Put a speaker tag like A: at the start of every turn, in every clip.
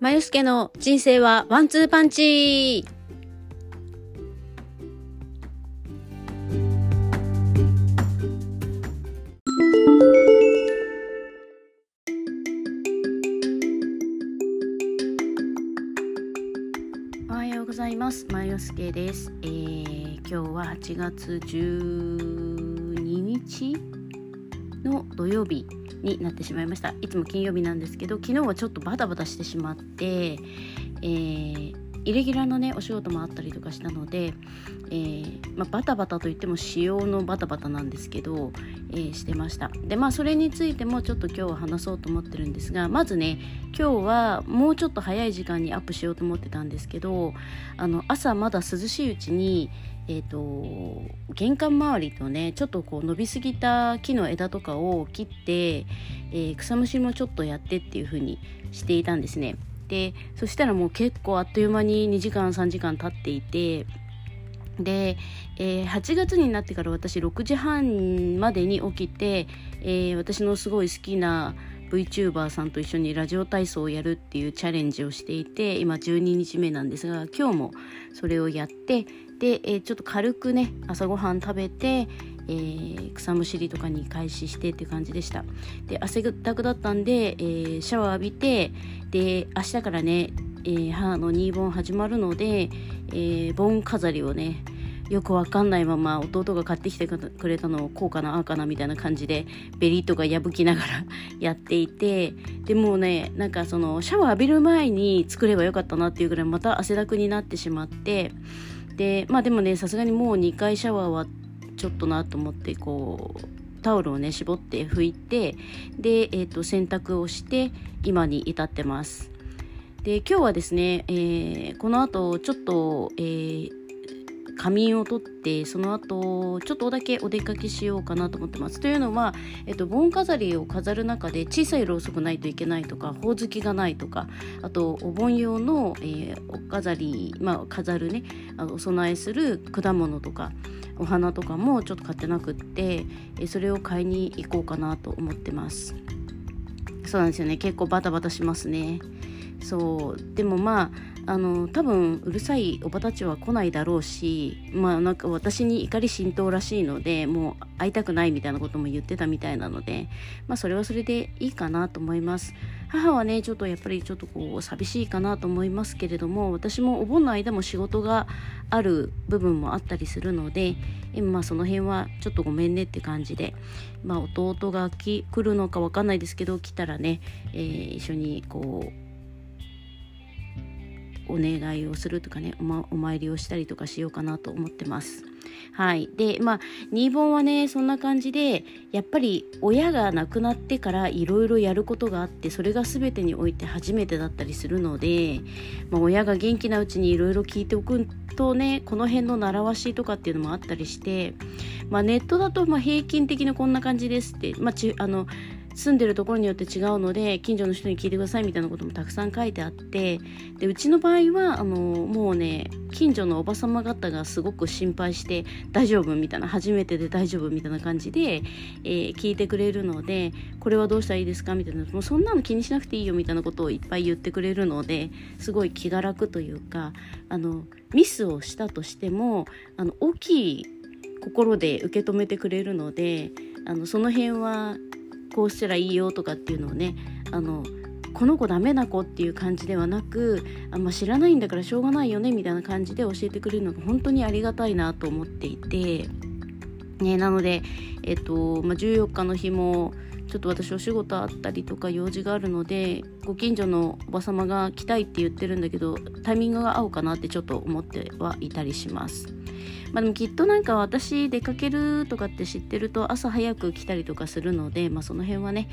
A: まゆすけの人生はワンツーパンチ。おはようございます。まゆすけです、えー今日は8月12日の土曜日。になってしまいました。いつも金曜日なんですけど昨日はちょっとバタバタしてしまって、えーイレギュラーのねお仕事もあったりとかしたので、えーまあ、バタバタといっても仕様のバタバタなんですけど、えーしてました。でまあそれについてもちょっと今日は話そうと思ってるんですがまずね今日はもうちょっと早い時間にアップしようと思ってたんですけどあの朝まだ涼しいうちにえー、と玄関周りとねちょっとこう伸びすぎた木の枝とかを切って、えー草むしりもちょっとやってっていう風にしていたんですね。でそしたらもう結構あっという間に2時間3時間経っていてで、えー8月になってから私6時半までに起きて、えー私のすごい好きな VTuber さんと一緒にラジオ体操をやるっていうチャレンジをしていて今12日目なんですが今日もそれをやってで、えーちょっと軽くね朝ごはん食べて、えー草むしりとかに開始してっていう感じでした。で汗だくだったんで、えーシャワー浴びてで明日からね、えー母の新盆始まるので、えー盆飾りをねよくわかんないまま弟が買ってきてくれたのをこうかなああかなみたいな感じでベリーとか破きながら やっていてでもうねなんかそのシャワー浴びる前に作ればよかったなっていうぐらいまた汗だくになってしまってでまあでもねさすがにもう2回シャワーはちょっとなと思ってこうタオルをね絞って拭いてで、えー、と洗濯をして今に至ってます。で今日はですね、えーこの後ちょっと、えー仮眠をとってその後ちょっとだけお出かけしようかなと思ってます。というのは、えっと、盆飾りを飾る中で小さいろうそくないといけないとかほおずきがないとかあとお盆用の、えーお飾り、まあ、飾るねあのお供えする果物とかお花とかもちょっと買ってなくって、えーそれを買いに行こうかなと思ってます。そうなんですよね。結構バタバタしますね。そう。でもまああの多分うるさいおばたちは来ないだろうしまあなんか私に怒り浸透らしいのでもう会いたくないみたいなことも言ってたみたいなのでまあそれはそれでいいかなと思います。母はねちょっとやっぱりちょっとこう寂しいかなと思いますけれども私もお盆の間も仕事がある部分もあったりするのでまあその辺はちょっとごめんねって感じでまあ弟が来るのかわかんないですけど来たらね、えー一緒にこうお願いをするとかねお,、ま、お参りをしたりとかしようかなと思ってます。はい、でまあ新盆はねそんな感じでやっぱり親が亡くなってからいろいろやることがあってそれが全てにおいて初めてだったりするので、まあ、親が元気なうちにいろいろ聞いておくとねこの辺の習わしとかっていうのもあったりして、まあ、ネットだとま平均的にこんな感じですって、まあ、ちあの住んでるところによって違うので近所の人に聞いてくださいみたいなこともたくさん書いてあってでうちの場合はあのもうね近所のおば様方がすごく心配して大丈夫みたいな初めてで大丈夫みたいな感じで、えー聞いてくれるのでこれはどうしたらいいですかみたいなもうそんなの気にしなくていいよみたいなことをいっぱい言ってくれるのですごい気が楽というかあのミスをしたとしてもあの大きい心で受け止めてくれるのであのその辺はこうしたらいいよとかっていうのをねあのこの子ダメな子っていう感じではなくあん、ま、知らないんだからしょうがないよねみたいな感じで教えてくれるのが本当にありがたいなと思っていて、ね、なので、えっとまあ、14日の日もちょっと私お仕事あったりとか用事があるのでご近所のおば様が来たいって言ってるんだけどタイミングが合うかなってちょっと思ってはいたりします。まあ、でもきっとなんか私出かけるとかって知ってると朝早く来たりとかするので、まあ、その辺はね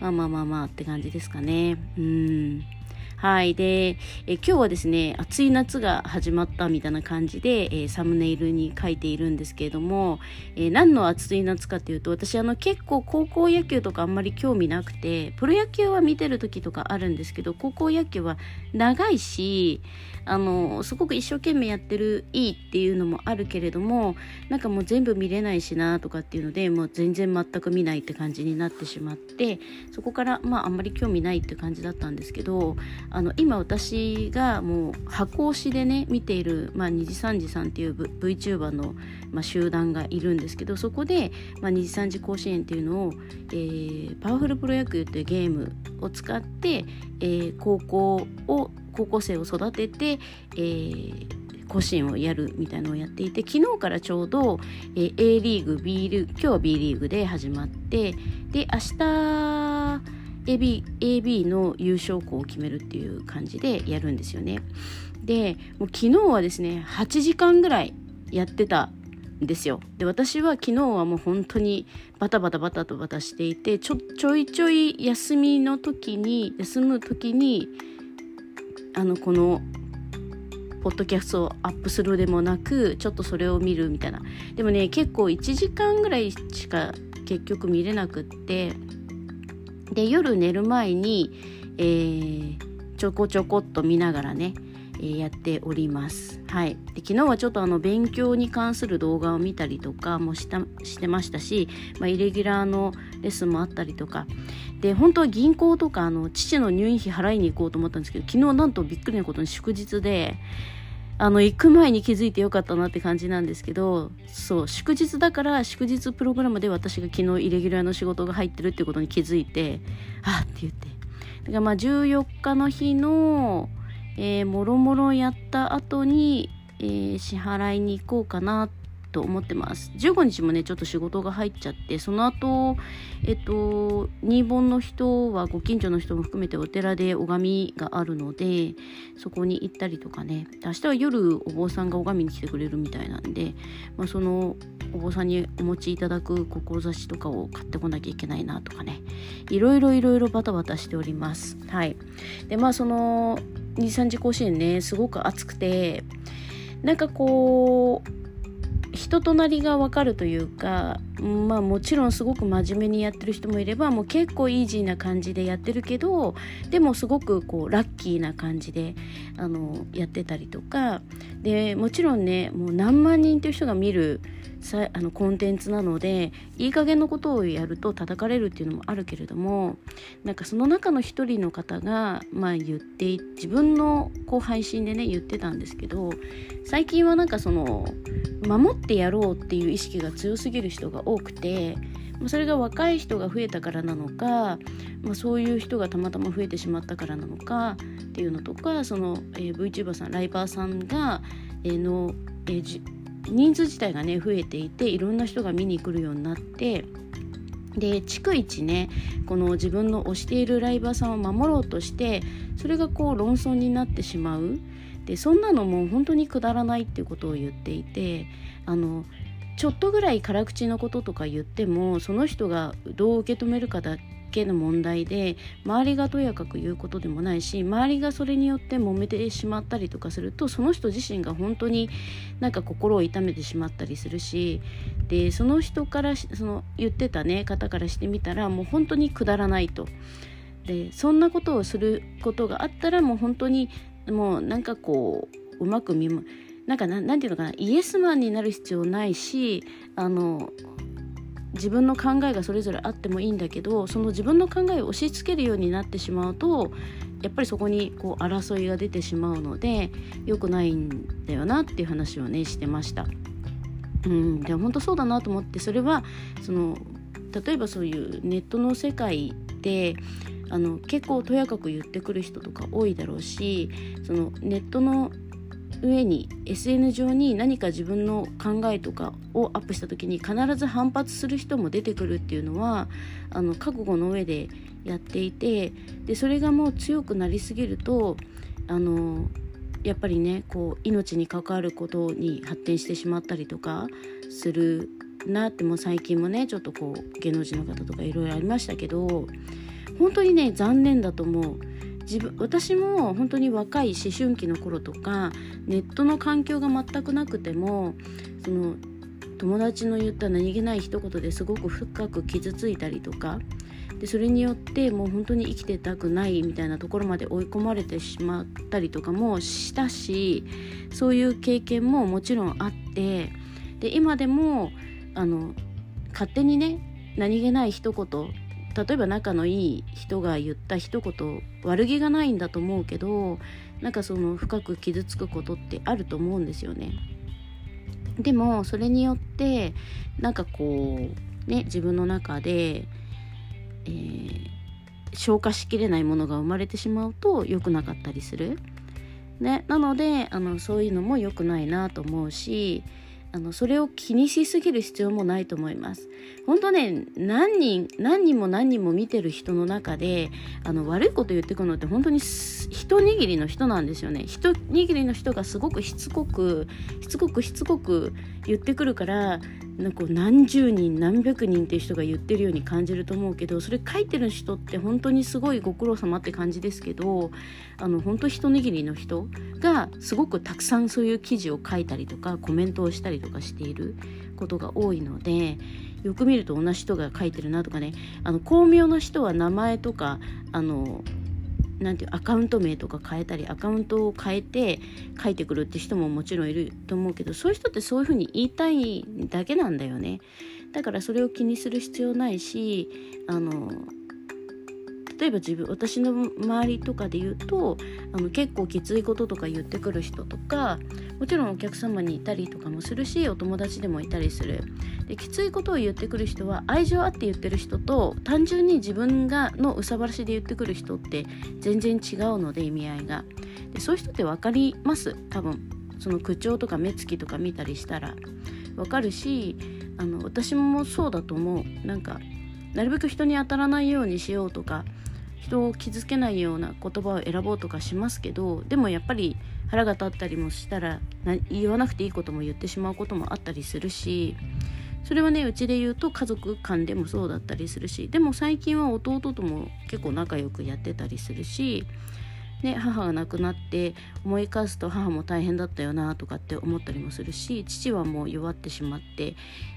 A: まあまあまあまあって感じですかね。うん。はい。でえ今日はですね暑い夏が始まったみたいな感じで、えサムネイルに書いているんですけれども、え何の暑い夏かっていうと私あの結構高校野球とかあんまり興味なくてプロ野球は見てる時とかあるんですけど高校野球は長いしあのすごく一生懸命やってるいいっていうのもあるけれどもなんかもう全部見れないしなとかっていうのでもう全然全く見ないって感じになってしまってそこからまああんまり興味ないって感じだったんですけどあの今私がもう箱推しでね見ている、まあ、2時3時さんっていう VTuber の、まあ、集団がいるんですけどそこで、まあ、2時3時甲子園っていうのを、えー、パワフルプロ野球っていうゲームを使って、えー、高校を高校生を育てて、えー甲子園をやるみたいなのをやっていて昨日からちょうど、えー、A リーグ B リーグ今日は B リーグで始まってで明日 AB, AB の優勝校を決めるっていう感じでやるんですよね。でもう昨日はですね8時間ぐらいやってたんですよ。で私は昨日はもう本当にバタバタバタとバタしていてちょちょいちょい休みの時に休む時にあのこのポッドキャストをアップするでもなくちょっとそれを見るみたいなでもね結構1時間ぐらいしか結局見れなくってで夜寝る前に、えー、ちょこちょこっと見ながらね、えー、やっております。はい、で昨日はちょっとあの勉強に関する動画を見たりとかもしたしてましたし、まあ、イレギュラーのレッスンもあったりとかで本当は銀行とかあの父の入院費払いに行こうと思ったんですけど昨日なんとびっくりなことに祝日であの行く前に気づいてよかったなって感じなんですけどそう祝日だから祝日プログラムで私が昨日イレギュラーの仕事が入ってるってことに気づいてあって言って。だからまあ14日の日の、えー、もろもろやった後に、えー、支払いに行こうかなっと思ってます。15日もねちょっと仕事が入っちゃってその後えっと新盆の人はご近所の人も含めてお寺で拝みがあるのでそこに行ったりとかね。明日は夜お坊さんが拝みに来てくれるみたいなんで、まあ、そのお坊さんにお持ちいただく志とかを買ってこなきゃいけないなとかね。いろいろいろいろバタバタしております。はい。でまあその23次甲子園ねすごく暑くてなんかこう人となりが分かるというかまあもちろんすごく真面目にやってる人もいればもう結構イージーな感じでやってるけどでもすごくこうラッキーな感じであのやってたりとか。でもちろんねもう何万人という人が見るさあのコンテンツなのでいい加減のことをやると叩かれるっていうのもあるけれどもなんかその中の一人の方が、まあ、言って自分のこう配信でね言ってたんですけど最近はなんかその守ってやろうっていう意識が強すぎる人が多くてそれが若い人が増えたからなのか、まあ、そういう人がたまたま増えてしまったからなのかっていうのとかその、えー、VTuber さんライバーさんが、えー、の、えー、人数自体がね増えていていろんな人が見に来るようになってで逐一ねこの自分の推しているライバーさんを守ろうとしてそれがこう論争になってしまう。でそんなのもう本当にくだらないっていうことを言っていてあのちょっとぐらい辛口のこととか言ってもその人がどう受け止めるかだけの問題で周りがとやかく言うことでもないし周りがそれによって揉めてしまったりとかするとその人自身が本当になんか心を痛めてしまったりするしでその人からその言ってたね方からしてみたらもう本当にくだらないと。でそんなことをすることがあったらもう本当にもうなんかこううまく見もなんかなんていうのかなイエスマンになる必要ないしあの自分の考えがそれぞれあってもいいんだけどその自分の考えを押し付けるようになってしまうとやっぱりそこにこう争いが出てしまうので良くないんだよなっていう話をねしてました。うん、でも本当そうだなと思ってそれはその例えばそういうネットの世界であの結構とやかく言ってくる人とか多いだろうしそのネットの上に SN 上に何か自分の考えとかをアップした時に必ず反発する人も出てくるっていうのはあの覚悟の上でやっていてでそれがもう強くなりすぎるとあのやっぱりねこう命に関わることに発展してしまったりとかするなっても最近もねちょっとこう芸能人の方とかいろいろありましたけど本当にね残念だと思う。自分私も本当に若い思春期の頃とかネットの環境が全くなくてもその友達の言った何気ない一言ですごく深く傷ついたりとかでそれによってもう本当に生きてたくないみたいなところまで追い込まれてしまったりとかもしたしそういう経験ももちろんあってで今でもあの勝手にね何気ない一言例えば仲のいい人が言った一言悪気がないんだと思うけどなんかその深く傷つくことってあると思うんですよね。でもそれによってなんかこうね自分の中で、えー、消化しきれないものが生まれてしまうと良くなかったりする。ね、なのであのそういうのも良くないなと思うしあのそれを気にしすぎる必要もないと思います。本当ね何人何人も何人も見てる人の中であの悪いこと言ってくるのって本当に一握りの人なんですよね。一握りの人がすごくしつこくしつこくしつこく言ってくるからなんか何十人何百人っていう人が言ってるように感じると思うけどそれ書いてる人って本当にすごいご苦労様って感じですけどあの本当一握りの人がすごくたくさんそういう記事を書いたりとかコメントをしたりとかしていることが多いのでよく見ると同じ人が書いてるなとかね。あの巧妙な人は名前とかあのなんていうアカウント名とか変えたりアカウントを変えて書いてくるって人ももちろんいると思うけどそういう人ってそういうふうに言いたいだけなんだよね。だからそれを気にする必要ないしあの例えば自分私の周りとかで言うとあの結構きついこととか言ってくる人とかもちろんお客様にいたりとかもするしお友達でもいたりする。できついことを言ってくる人は愛情あって言ってる人と単純に自分がのうさばらしで言ってくる人って全然違うので意味合いが。でそういう人って分かります？多分。その口調とか目つきとか見たりしたら。分かるしあの私もそうだと思う。なんかなるべく人に当たらないようにしようとか人を傷つけないような言葉を選ぼうとかしますけどでもやっぱり腹が立ったりもしたら言わなくていいことも言ってしまうこともあったりするしそれはねうちで言うと家族間でもそうだったりするしでも最近は弟とも結構仲良くやってたりするしね、母が亡くなって思い返すと母も大変だったよなとかって思ったりもするし父はもう弱ってしまって、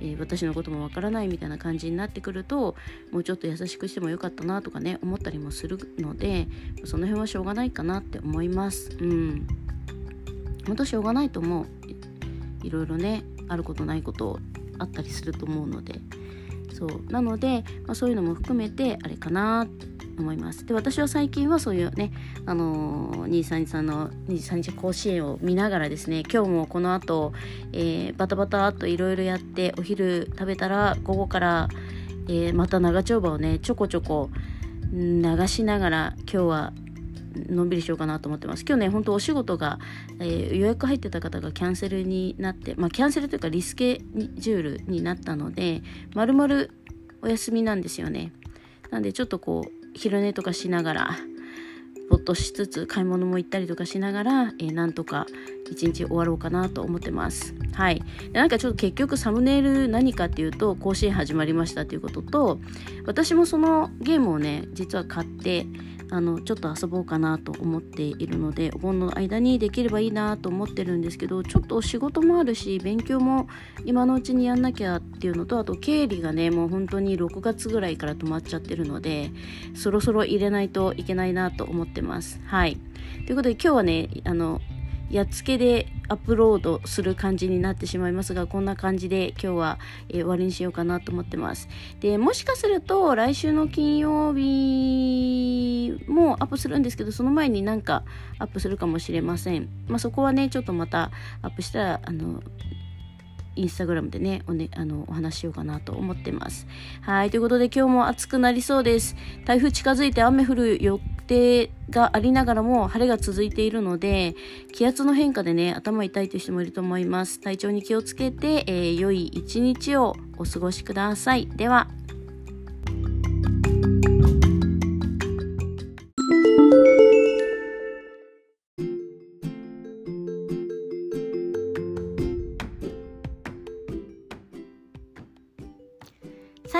A: えー、私のこともわからないみたいな感じになってくるともうちょっと優しくしてもよかったなとかね思ったりもするのでその辺はしょうがないかなって思います。うん。本当しょうがないと思ういろいろねあることないことあったりすると思うので。そう。なので、まあ、そういうのも含めてあれかなって思います。で私は最近はそういうねあの、233の23日甲子園を見ながらですね今日もこの後、えー、バタバタっといろいろやってお昼食べたら午後から、えー、また長丁場をねちょこちょこ流しながら今日はのんびりしようかなと思ってます。今日ね本当お仕事が、えー、予約入ってた方がキャンセルになってまあキャンセルというかリスケジュールになったのでまるまるお休みなんですよね。なんでちょっとこう昼寝とかしながらぼっとしつつ買い物も行ったりとかしながら、えー、なんとか一日終わろうかなと思ってます。はい。でなんかちょっと結局サムネイル何かっていうと甲子園始まりましたっていうことと私もそのゲームをね実は買ってあのちょっと遊ぼうかなと思っているのでお盆の間にできればいいなと思ってるんですけどちょっと仕事もあるし勉強も今のうちにやんなきゃっていうのとあと経理がねもう本当に6月ぐらいから止まっちゃってるのでそろそろ入れないといけないなと思ってます。はい。ということで今日はねあのやっつけでアップロードする感じになってしまいますがこんな感じで今日は、えー、終わりにしようかなと思ってますでもしかすると来週の金曜日もアップするんですけどその前になんかアップするかもしれませんまあそこはねちょっとまたアップしたらあのインスタグラムでねおねあのお話しようかなと思ってます。はいということで今日も暑くなりそうです。台風近づいて雨降る予定がありながらも晴れが続いているので気圧の変化でね頭痛いという人もいると思います。体調に気をつけて、えー、良い一日をお過ごしください。では